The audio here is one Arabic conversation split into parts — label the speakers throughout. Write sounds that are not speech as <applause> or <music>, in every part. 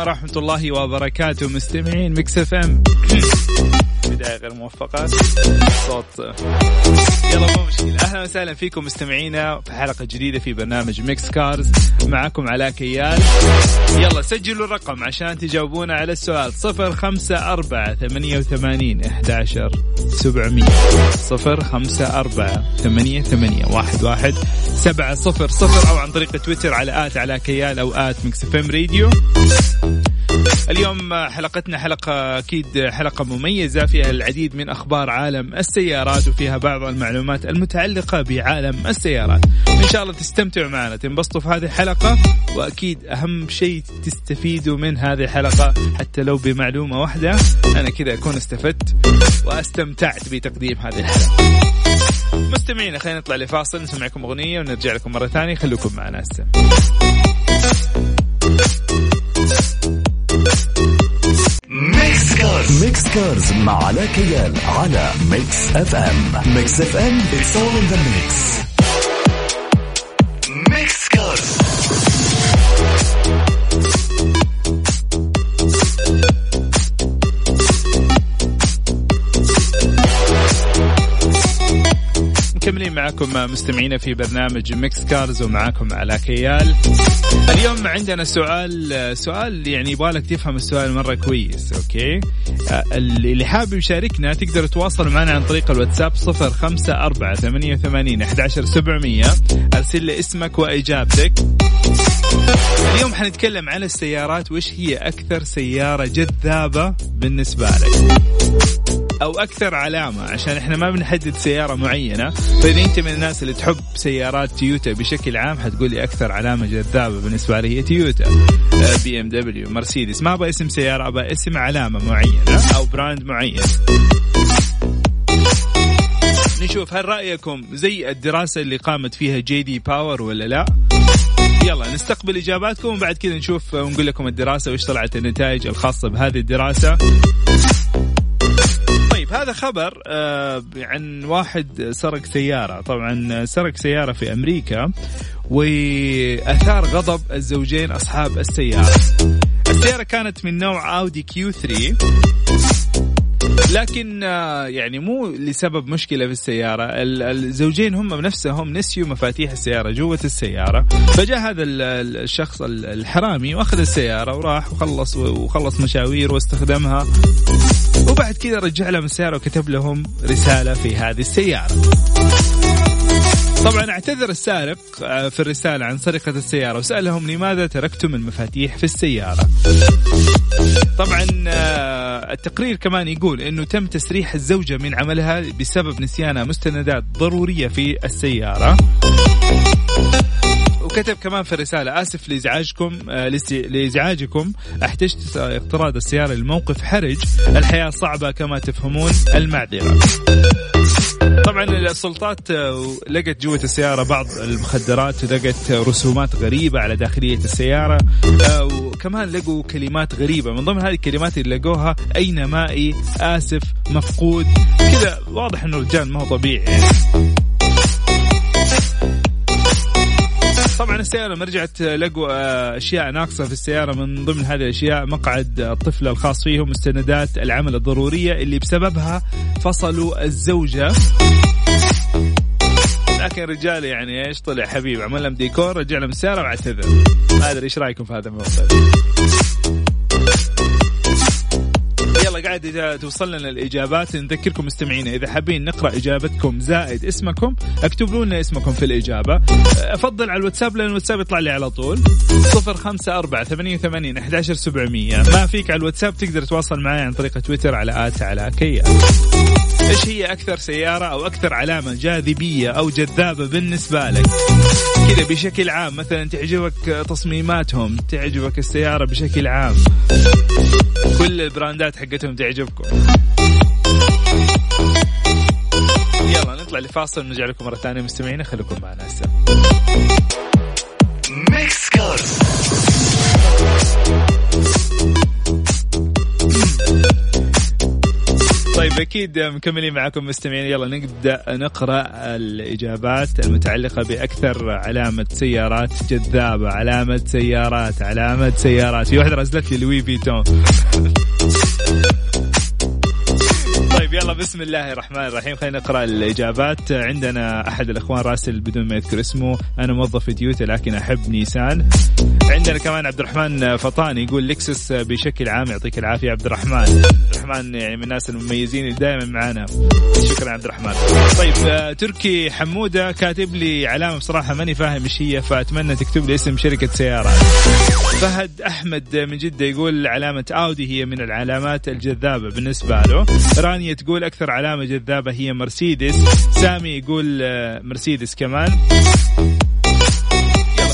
Speaker 1: ورحمة الله وبركاته. مستمعين ميكس اف ام. بداية غير موفقة. صوت. يلا مو مشكلة. أهلا وسهلا فيكم مستمعينا في حلقة جديدة في برنامج ميكس كارز. معكم علاء كيال. يلا سجلوا الرقم عشان تجاوبونا على السؤال. صفر خمسة أربعة ثمانية وثمانين إحداشر سبعمية. صفر خمسة أربعة ثمانية ثمانية واحد واحد سبعة صفر صفر. أو عن طريق تويتر على at علاء كيال أو at ميكس اف ام راديو. اليوم حلقتنا حلقة أكيد حلقة مميزة فيها العديد من أخبار عالم السيارات وفيها بعض المعلومات المتعلقة بعالم السيارات. إن شاء الله تستمتعوا معنا. تنبسطوا في هذه الحلقة وأكيد أهم شيء تستفيدوا من هذه الحلقة حتى لو بمعلومة واحدة. أنا كذا أكون استفدت وأستمتعت بتقديم هذه الحلقة. مستمعين خلينا نطلع لفاصل نسمعكم أغنية ونرجع لكم مرة ثانية. خليكم معنا. هسه
Speaker 2: ميكس كارز مع علاء كيال على ميكس اف ام ميكس اف ام it's all in the mix.
Speaker 1: معكم مستمعينا في برنامج ميكس كارز ومعاكم علاء كيال اليوم عندنا سؤال سؤال يعني يبغالك تفهم السؤال مرة كويس okay؟ اللي حابب يشاركنا تقدر تواصل معنا عن طريق الواتساب صفر خمسة أربعة ثمانية وثمانين أحد سبعمية. أرسل لي اسمك وإجابتك. اليوم حنتكلم عن السيارات وش هي أكثر سيارة جذابة بالنسبة لك؟ أو أكثر علامة عشان إحنا ما بنحدد سيارة معينة. فاذا أنت من الناس اللي تحب سيارات تويوتا بشكل عام؟ حتقول لي أكثر علامة جذابة بالنسبة لي هي تويوتا. بي إم دبليو مرسيدس. ما أبغى اسم سيارة أبغى اسم علامة معينة أو brand معين. نشوف هل رأيكم زي الدراسة اللي قامت فيها جي دي باور ولا لا؟ يلا نستقبل إجاباتكم وبعد كذا نشوف ونقول لكم الدراسة وإيش طلعت النتائج الخاصة بهذه الدراسة. طيب هذا خبر آه عن واحد سرق سيارة. طبعا سرق سيارة في أمريكا وأثار غضب الزوجين أصحاب السيارة. السيارة كانت من نوع أودي كيو 3 لكن يعني مو لسبب مشكلة في السيارة. الزوجين هم بنفسهم نسيوا مفاتيح السيارة جوة السيارة. فجاء هذا الشخص الحرامي وأخذ السيارة وراح وخلص وخلص مشاوير واستخدمها. وبعد كذا رجع لهم السيارة وكتب لهم رسالة في هذه السيارة. طبعا اعتذر السارق في الرسالة عن سرقة السيارة وسألهم لماذا تركتم المفاتيح في السيارة؟ طبعا التقرير كمان يقول إنه تم تسريح الزوجة من عملها بسبب نسيانها مستندات ضرورية في السيارة. وكتب كمان في الرسالة آسف لإزعاجكم لإزعاجكم. أحتجت اقتراض السيارة لموقف حرج. الحياة صعبة كما تفهمون المعذرة طبعا السلطات لقت جوة السيارة بعض المخدرات ولقت رسومات غريبة على داخلية السيارة وكمان لقوا كلمات غريبة. من ضمن هذه الكلمات اللي لقوها أين مائي؟ آسف مفقود. كذا واضح أنه الرجال ما هو طبيعي. طبعا السيارة لما رجعت لقوا أشياء ناقصة في السيارة من ضمن هذه الأشياء. مقعد الطفل الخاص فيهم مستندات العمل الضرورية اللي بسببها فصلوا الزوجة. لكن الرجال يعني إيش؟ طلع حبيب عمل لهم ديكور رجع لهم السيارة واعتذر ما أدري إيش رأيكم في هذا الموضوع؟ يلا قاعد توصل لنا الاجابات نذكركم مستمعينا إذا حابين نقرأ إجابتكم زائد اسمكم اكتبوا لنا اسمكم في الإجابة. أفضل على الواتساب لأن الواتساب يطلع لي على طول. 054 88 11700 ما فيك على الواتساب تقدر تتواصل معي عن طريق تويتر على آت على كيا. إيش هي أكثر سيارة أو أكثر علامة جاذبية أو جذابة بالنسبة لك؟ كذا بشكل عام مثلا تعجبك تصميماتهم تعجبك السيارة بشكل عام. كل البراندات حقتهم تعجبكم. يلا نطلع لفاصل ونرجع لكم مرة ثانية. مستمعين خليكم معنا. هسه أكيد مكملين معكم مستمعين. يلا نبدا نقرأ الإجابات المتعلقة بأكثر علامة سيارات جذابة. علامة سيارات علامة سيارات. في واحدة رزلت لي لوي فيتون. يلا بسم الله الرحمن الرحيم. خلينا نقرأ الإجابات. عندنا أحد الأخوان راسل بدون ما يذكر اسمه. أنا موظف في تويوتا لكن أحب نيسان. عندنا كمان عبد الرحمن فطاني يقول لكسس بشكل عام يعطيك العافية عبد الرحمن عبد الرحمن يعني من الناس المميزين اللي دائما معنا شكرا عبد الرحمن طيب آه، تركي حمودة كاتب لي علامة بصراحة ماني فاهم إيش هي فأتمنى تكتب لي اسم شركة سيارات فهد أحمد من جدة يقول علامة أودي هي من العلامات الجذابة بالنسبة له. رانيا تقول أكثر علامة جذابة هي مرسيدس. سامي يقول آه، مرسيدس كمان.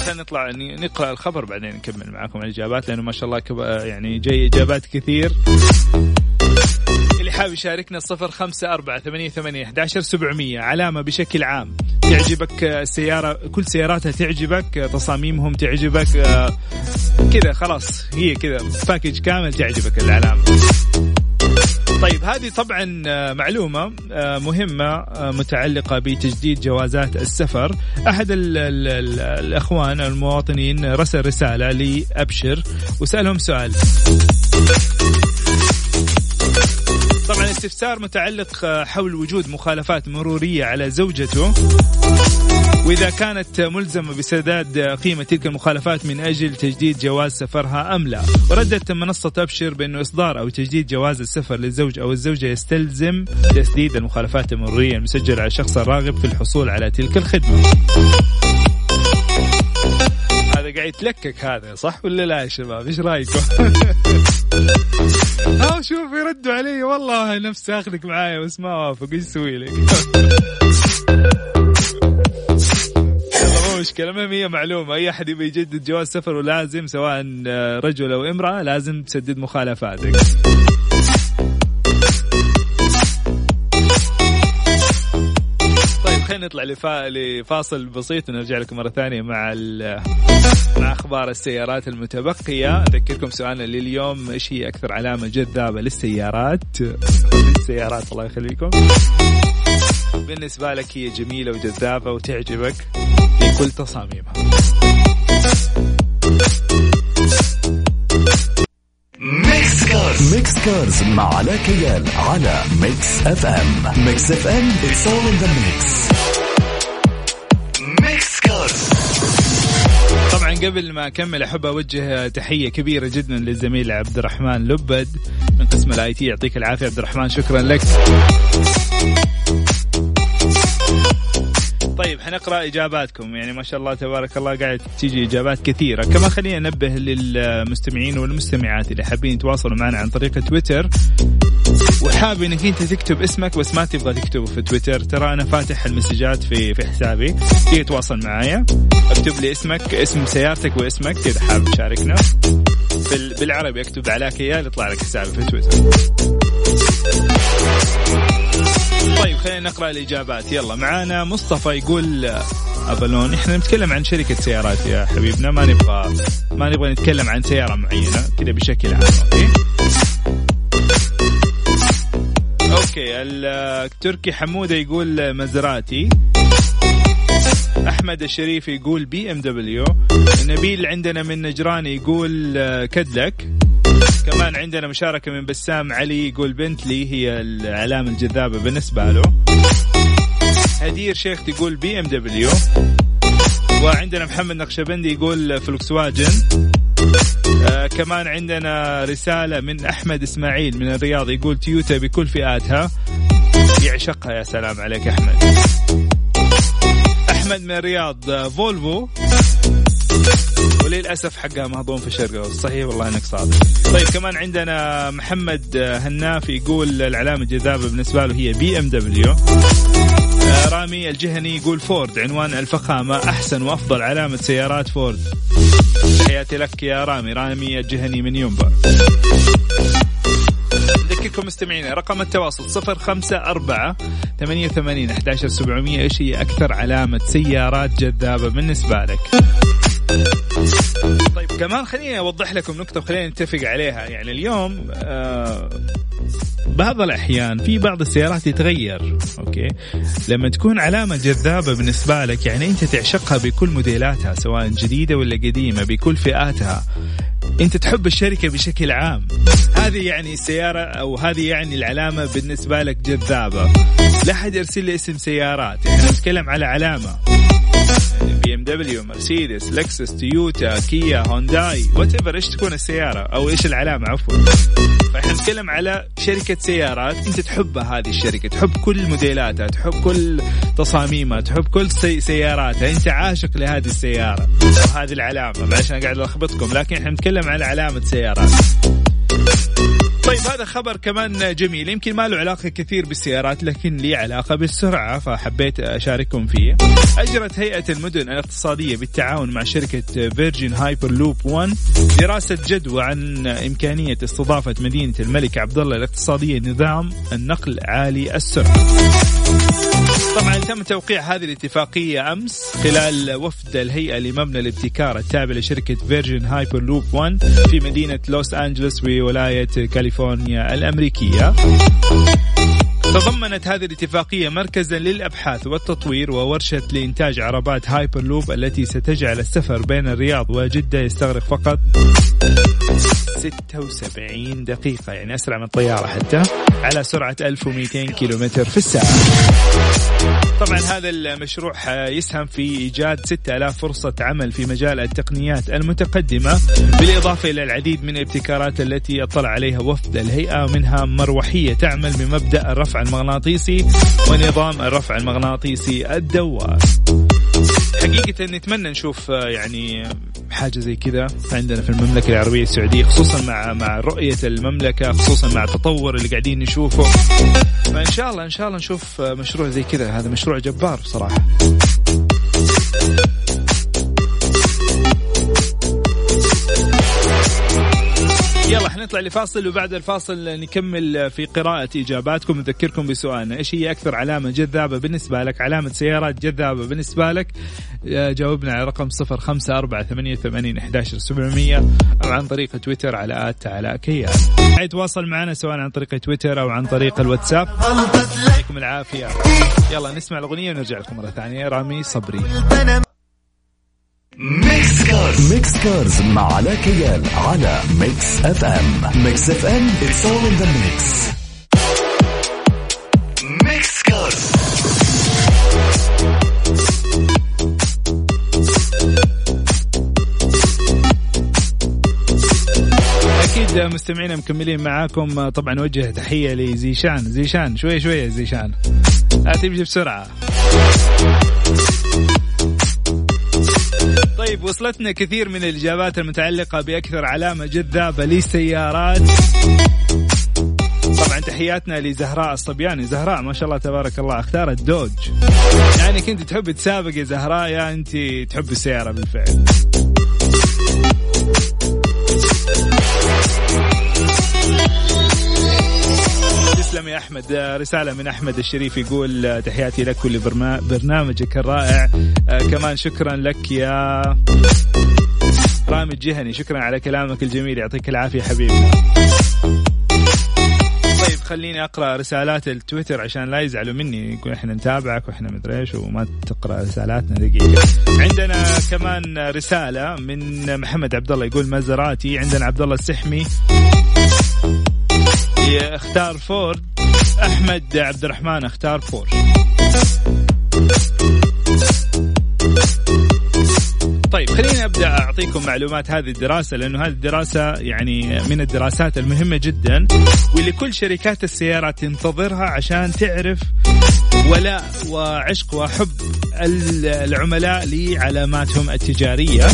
Speaker 1: خلينا نطلع نقرأ الخبر بعدين نكمل معاكم الإجابات لأنه ما شاء الله. يعني جاي إجابات كثير. حاب يشاركنا صفر خمسة أربعة ثمانية ثمانية أحد سبعمية. علامة بشكل عام. تعجبك السيارة كل سياراتها تعجبك تصاميمهم تعجبك آه، كذا خلاص. هي كذا. باكج كامل تعجبك العلامة. طيب هذه طبعا آه، معلومة آه، مهمة متعلقة بتجديد جوازات السفر. أحد ال ال ال الأخوان المواطنين رسل رسالة لأبشر وسألهم سؤال. استفسار متعلق حول وجود مخالفات مرورية على زوجته. وإذا كانت ملزمة بسداد قيمة تلك المخالفات من أجل تجديد جواز سفرها أم لا. وردت منصة أبشر بأنه إصدار أو تجديد جواز السفر للزوج أو الزوجة يستلزم تسديد المخالفات المرورية المسجلة على الشخص الراغب في الحصول على تلك الخدمة. قاعد يتلكك هذا صح ولا لا يا شباب؟ إيش رأيكم؟ <laughs> ها شوف يردوا علي. والله نفسي آخذك معايا بس ما وافق إيش أسوي لك؟ <laughs> مشكلة. المهم هي معلومة. أي أحد يبي يجدد جواز سفر ولازم سواء رجل أو امرأة لازم تسدد مخالفاتك. نطلع لفا... لفاصل بسيط ونرجع لكم مرة ثانية مع ال... مع أخبار السيارات المتبقية. أذكركم سؤالنا لليوم إيش هي أكثر علامة جذابة للسيارات؟ للسيارات الله يخليكم. بالنسبة لك هي جميلة وجذابة وتعجبك في كل تصاميمها.
Speaker 2: ميكس كارز ميكس كارز مع علاء كيال على ميكس اف ام ميكس اف ام it's all in the mix.
Speaker 1: قبل ما أكمل أحب أوجه تحية كبيرة جدا للزميل عبد الرحمن لبد من قسم ال IT. يعطيك العافية عبد الرحمن شكرا لك. طيب حنقرأ إجاباتكم. يعني ما شاء الله تبارك الله قاعد تيجي إجابات كثيرة. كمان خلينا ننبه للمستمعين والمستمعات اللي حابين يتواصلوا معنا عن طريق تويتر. وحاب إنك أنت تكتب اسمك بس ما تبغى تكتبه في تويتر. ترى أنا فاتح ال messages في في حسابي. تيجي تتواصل معايا. اكتب لي اسمك اسم سيارتك واسمك كذا حاب تشاركنا. بالعربي أكتب علاء كيال يطلع لك حسابي في تويتر. طيب خلينا نقرأ الإجابات. يلا معانا مصطفى يقول أبلون إحنا نتكلم عن شركة سيارات يا حبيبنا. ما نبغى ما نبغى نتكلم عن سيارة معينة كذا بشكل عام أوكي؟ Okay التركي حمودة يقول مازيراتي. أحمد الشريف يقول بي إم دبليو. نبيل عندنا من نجران يقول كاديلاك. كمان عندنا مشاركة من بسام علي يقول بنتلي هي العلامة الجذابة بالنسبة له. هدير شيخ تقول بي إم دبليو. وعندنا محمد نقشبندي يقول فولكس واجن آه كمان عندنا رسالة من أحمد إسماعيل من الرياض يقول تويوتا بكل فئاتها. يعشقها يا سلام عليك أحمد. أحمد من الرياض فولفو. وللأسف حقها مهضوم في الشرق صحيح والله إنك صادق. طيب كمان عندنا محمد هناف يقول العلامه الجذابه بالنسبة له هي بي إم دبليو. رامي الجهني يقول فورد عنوان الفخامة أحسن وأفضل علامة سيارات فورد. تحياتي لك يا رامي. رامي الجهني من ينبع نذكركم مستمعينا رقم التواصل صفر خمسة أربعة ثمانية وثمانين أحداشر سبعمية. إيش هي أكثر علامة سيارات جذابة بالنسبة لك؟ طيب كمان خليني أوضح لكم نقطة وخلينا نتفق عليها. يعني اليوم آه بعض الأحيان في بعض السيارات يتغير أوكي؟ لما تكون علامة جذابة بالنسبة لك يعني أنت تعشقها بكل موديلاتها سواء جديدة ولا قديمة بكل فئاتها أنت تحب الشركة بشكل عام. هذه يعني السياره أو هذه يعني العلامة بالنسبة لك جذابة. لا حد يرسل لي اسم سيارات إحنا نتكلم على علامة. بي إم دبليو مرسيدس لكسس تويوتا كيا هونداي وات إيش تكون السيارة؟ أو إيش العلامة عفوا. نتكلم على شركة سيارات. أنت تحبها هذه الشركة تحب كل موديلاتها تحب كل تصاميمها تحب كل سي سياراتها. أنت عاشق لهذه السيارة وهذه العلامة معلش أنا قاعد ألخبطكم لكن إحنا نتكلم على علامة سيارات. طيب هذا خبر كمان جميل. يمكن ما له علاقة كثير بالسيارات لكن لي علاقة بالسرعة فحبيت أشارككم فيه. أجرت هيئة المدن الاقتصادية بالتعاون مع شركة Virgin Hyperloop 1 دراسة جدوى عن إمكانية استضافة مدينة الملك عبد الله الاقتصادية نظام النقل عالي السرعة. طبعا تم توقيع هذه الاتفاقية أمس خلال وفد الهيئة لمبنى الابتكار التابع لشركة Virgin Hyperloop 1 في مدينة لوس أنجلوس بولاية كاليفورنيا. الأمريكية. تضمنت هذه الاتفاقية مركزا للأبحاث والتطوير وورشة لإنتاج عربات هايبر لوب التي ستجعل السفر بين الرياض وجدة يستغرق فقط 76 دقيقة. يعني أسرع من الطيارة حتى. على سرعة 1200 كيلومتر في الساعة. طبعا هذا المشروع يسهم في إيجاد 6000 فرصة عمل في مجال التقنيات المتقدمة بالإضافة إلى العديد من الابتكارات التي اطلع عليها وفد الهيئة منها مروحية تعمل بمبدأ الرفع المغناطيسي ونظام الرفع المغناطيسي الدوار. حقيقة نتمنى نشوف يعني حاجة زي كذا عندنا في المملكة العربية السعودية خصوصا مع مع رؤية المملكة خصوصا مع التطور اللي قاعدين نشوفه. فإن شاء الله إن شاء الله نشوف مشروع زي كذا. هذا مشروع جبار بصراحة يلا حنطلع لفاصل وبعد الفاصل نكمل في قراءة إجاباتكم. نذكركم بسؤالنا إيش هي أكثر علامة جذابة بالنسبة لك؟ علامة سيارات جذابة بالنسبة لك؟ جاوبنا على رقم صفر خمسة أربعة ثمانية وثمانين أحداشر سبعمية أو عن طريق تويتر على آت على كيان يتواصل معنا سواء عن طريق تويتر أو عن طريق الواتساب. يعطيكم العافية. يلا نسمع الأغنية ونرجع لكم مرة ثانية. رامي صبري.
Speaker 2: Mix Cars Mix Cars مع علاء كيال على Mix FM Mix FM it's all in the mix Mix Cars
Speaker 1: أكيد مستمعينا مكملين معاكم. طبعا وجه تحية لزيشان. زيشان شوي شوي زيشان. لا تمشي بسرعة. طيب وصلتنا كثير من الإجابات المتعلقة بأكثر علامة جذابة للسيارات طبعا تحياتنا لزهراء الصبياني. زهراء ما شاء الله تبارك الله اختارت دوج يعني كنت تحب تسابق يا زهراء يا انت تحب السيارة بالفعل. تسلم يا أحمد. رسالة من أحمد الشريف يقول تحياتي لك ولبرنامجك الرائع. كمان شكرا لك يا رامي الجهني. شكرا على كلامك الجميل. يعطيك العافية حبيبي. طيب خليني أقرأ رسالات التويتر عشان لا يزعلوا مني. يقول إحنا نتابعك وإحنا مدري إيش وما تقرأ رسالاتنا دقيقة. عندنا كمان رسالة من محمد عبد الله. يقول مزراتي عندنا عبد الله السحمي. اختار فورد أحمد عبد الرحمن اختار فورد طيب خليني أبدأ أعطيكم معلومات هذه الدراسة لأنه هذه الدراسة يعني من الدراسات المهمة جدا واللي كل شركات السيارات تنتظرها عشان تعرف ولاء وعشق وحب العملاء لعلاماتهم التجارية.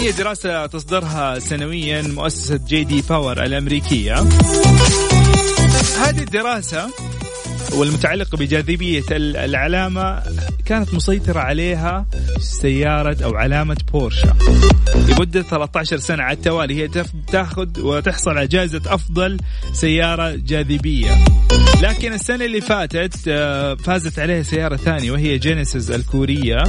Speaker 1: هي دراسة تصدرها سنويا مؤسسة J.D. Power الأمريكية. هذه الدراسة والمتعلقة بجاذبية العلامة كانت مسيطرة عليها سيارة أو علامة بورشه لمدة 13 سنة على التوالي. هي تاخذ وتحصل على جائزة أفضل سيارة جاذبية. لكن السنة اللي فاتت فازت عليها سيارة ثانية وهي جينيسيس الكورية.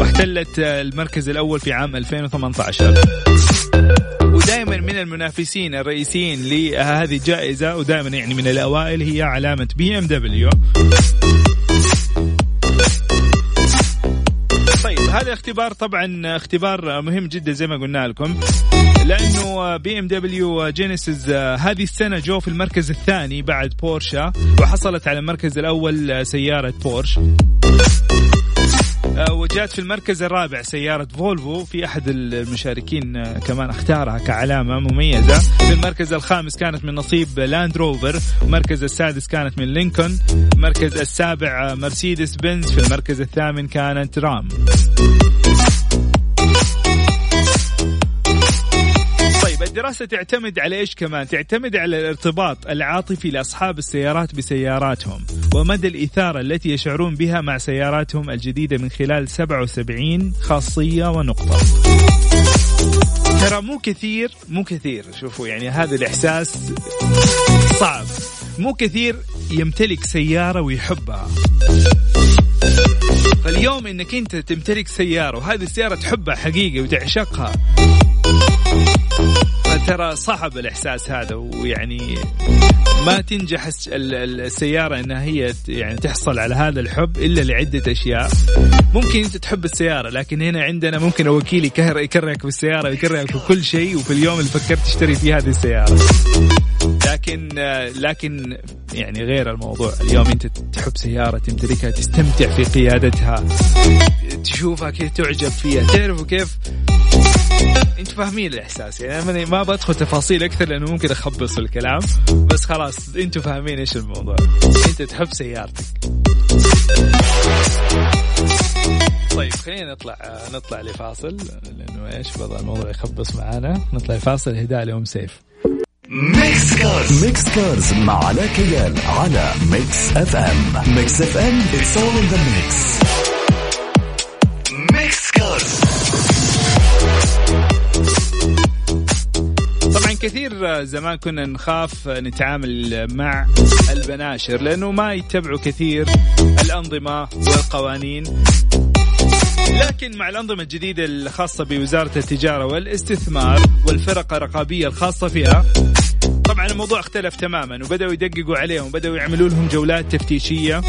Speaker 1: واحتلت المركز الأول في عام 2018 دائما من المنافسين الرئيسيين لهذه الجائزة ودائما يعني من الأوائل هي علامة بي إم دبليو. هذا اختبار طبعا اختبار مهم جدا زي ما قلنا لكم لأنه بي ام دبليو جينيسيس هذه السنة جو في المركز الثاني بعد بورشه وحصلت على المركز الأول سيارة بورش آه، وجات في المركز الرابع سيارة فولفو في أحد المشاركين آه، كمان اختارها كعلامة مميزة. في المركز الخامس كانت من نصيب لاند روفر المركز السادس كانت من لينكولن المركز السابع آه، مرسيدس بنز في المركز الثامن كانت رام. الدراسة تعتمد على إيش كمان؟ تعتمد على الارتباط العاطفي لأصحاب السيارات بسياراتهم ومدى الإثارة التي يشعرون بها مع سياراتهم الجديدة من خلال 77 خاصية ونقطة. ترى مو كثير مو كثير شوفوا يعني هذا الإحساس صعب مو كثير يمتلك سيارة ويحبها فاليوم إنك أنت تمتلك سيارة وهذه السيارة تحبها حقيقة وتعشقها ترى صعب الإحساس هذا ويعني ما تنجح السيارة إنها هي يعني تحصل على هذا الحب إلا لعدة أشياء. ممكن أنت تحب السيارة لكن هنا عندنا ممكن الوكيل يكرهك بالسياره ويكرهك بكل شيء وفي اليوم اللي فكرت تشتري فيه هذه السيارة. لكن لكن يعني غير الموضوع. اليوم أنت تحب سيارة تمتلكها تستمتع في قيادتها تشوفها كيف تعجب فيها تعرفوا كيف أنتوا فاهمين الاحساس يعني أنا ما بدخل تفاصيل أكثر لأنه ممكن أخبص الكلام بس خلاص أنتوا فاهمين إيش الموضوع. أنت تحب سيارتك. طيب خلينا نطلع نطلع لفاصل لأنه إيش بضع الموضوع يخبص معانا. نطلع لفاصل هداء لهم سيف.
Speaker 2: Mix Cars Mix Cars مع علاء كيال على Mix FM Mix FM it's all in the mix
Speaker 1: كثير زمان كنا نخاف نتعامل مع البناشر لأنه ما يتبعوا كثير الأنظمة والقوانين. لكن مع الأنظمة الجديدة الخاصة بوزارة التجارة والاستثمار والفرق الرقابية الخاصة فيها طبعا الموضوع اختلف تماما وبدأوا يدققوا عليهم وبدأوا يعملوا لهم جولات تفتيشية.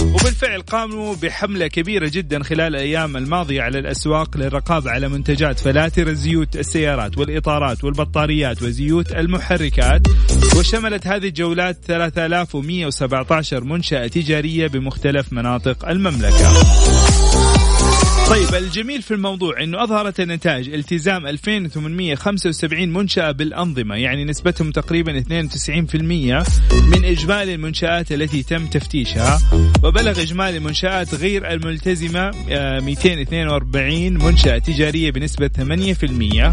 Speaker 1: وبالفعل قاموا بحملة كبيرة جدا خلال الأيام الماضية على الأسواق للرقابة على منتجات فلاتر زيوت السيارات والإطارات والبطاريات وزيوت المحركات. وشملت هذه الجولات 3117 منشأة تجارية بمختلف مناطق المملكة. طيب الجميل في الموضوع إنه أظهرت النتائج التزام 2875 منشأة بالأنظمة يعني نسبتهم تقريبا 92% من إجمالي المنشآت التي تم تفتيشها وبلغ إجمالي المنشآت غير الملتزمة 242 آه، منشأة تجارية بنسبة 8%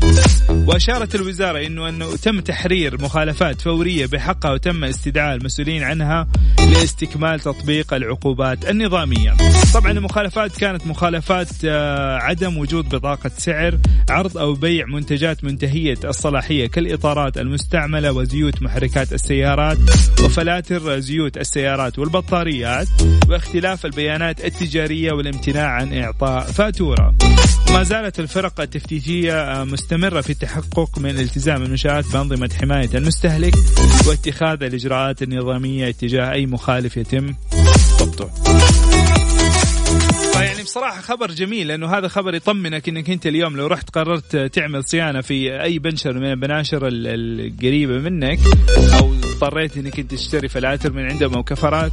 Speaker 1: وأشارت الوزارة إنه أنه تم تحرير مخالفات فورية بحقها وتم استدعاء المسؤولين عنها لاستكمال تطبيق العقوبات النظامية. طبعا المخالفات كانت مخالفات عدم وجود بطاقة سعر عرض أو بيع منتجات منتهية الصلاحية كالإطارات المستعملة وزيوت محركات السيارات وفلاتر زيوت السيارات والبطاريات واختلاف البيانات التجارية والامتناع عن إعطاء فاتورة. ما زالت الفرق التفتيشية مستمرة في التحقق من التزام المنشآت بأنظمة حماية المستهلك واتخاذ الإجراءات النظامية تجاه أي مخالف يتم ضبطه. فيعني بصراحة خبر جميل لأنه هذا خبر يطمنك أنك أنت اليوم لو رحت قررت تعمل صيانة في أي بنشر من البناشر القريبة منك أو اضطريت أنك أنت تشتري فلاتر من عندهم أو كفرات.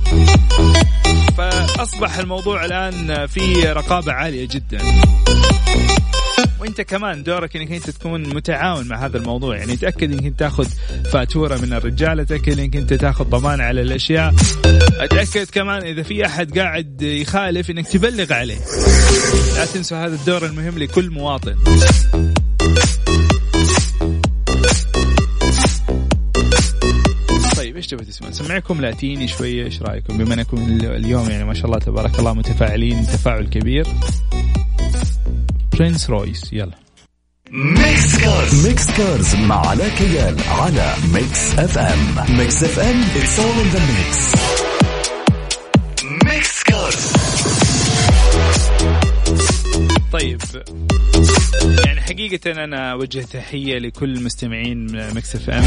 Speaker 1: فأصبح الموضوع الآن في رقابة عالية جدا. وانت كمان دورك انك انت تكون متعاون مع هذا الموضوع. يعني تأكد انك انت تاخذ فاتورة من الرجال تأكد انك انت تاخذ ضمان على الأشياء. أتأكد كمان إذا في أحد قاعد يخالف إنك تبلغ عليه. لا تنسوا هذا الدور المهم لكل مواطن. طيب إيش تبغى تسمع؟ سمعكم لاتيني شوية إيش رأيكم؟ بما أنكم اليوم يعني ما شاء الله تبارك الله متفاعلين تفاعل كبير. برنس رويس يلا.
Speaker 2: Mix Cars Mix Cars مع علاء كيال على Mix FM Mix FM it's all in the mix Mix Cars
Speaker 1: طيب. يعني حقيقة أنا أوجه تحية لكل مستمعين Mix FM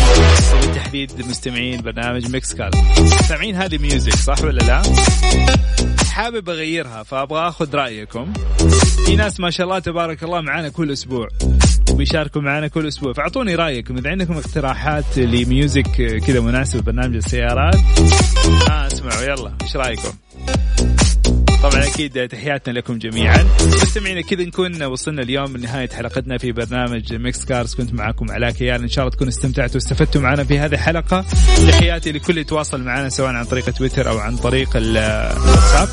Speaker 1: وبالتحديد مستمعين برنامج Mix Cars سامعين هذه music صح ولا لا؟ حابب أغيرها فأبغى أخذ رأيكم. في ناس ما شاء الله تبارك الله معنا كل أسبوع وبيشاركوا معنا كل أسبوع. فأعطوني رأيكم إذا عندكم اقتراحات ل music كذا مناسب برنامج السيارات. آه اسمعوا يلا إيش رأيكم؟ طبعا أكيد تحياتنا لكم جميعا. مستمعينا كذا نكون وصلنا اليوم لنهاية حلقتنا في برنامج Mix Cars كنت معكم علاء كيال. إن شاء الله تكونوا استمتعتوا واستفدتوا معنا في هذه الحلقة. تحياتي لكل اللي تواصل معنا سواء عن طريق تويتر أو عن طريق الواتساب.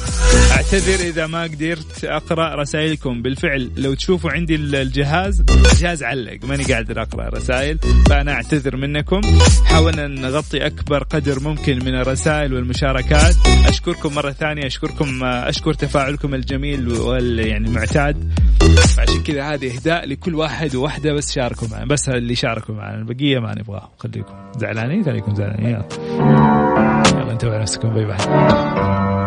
Speaker 1: أعتذر إذا ما قدرت أقرأ رسائلكم. بالفعل لو تشوفوا عندي الجهاز الجهاز علق. ماني قادر أقرأ رسائل فأنا أعتذر منكم. حاولنا نغطي أكبر قدر ممكن من الرسائل والمشاركات. أشكركم مرة ثانية. أشكركم أشكر تفاعلكم الجميل وال يعني المعتاد. عشان كذا هذه إهداء لكل واحد وواحده بس شاركوا معنا بس اللي شاركوا معنا البقية ما نبغاهم خليكم زعلانين خليكم زعلانين يلا. انتبهوا نفسكم باي باي.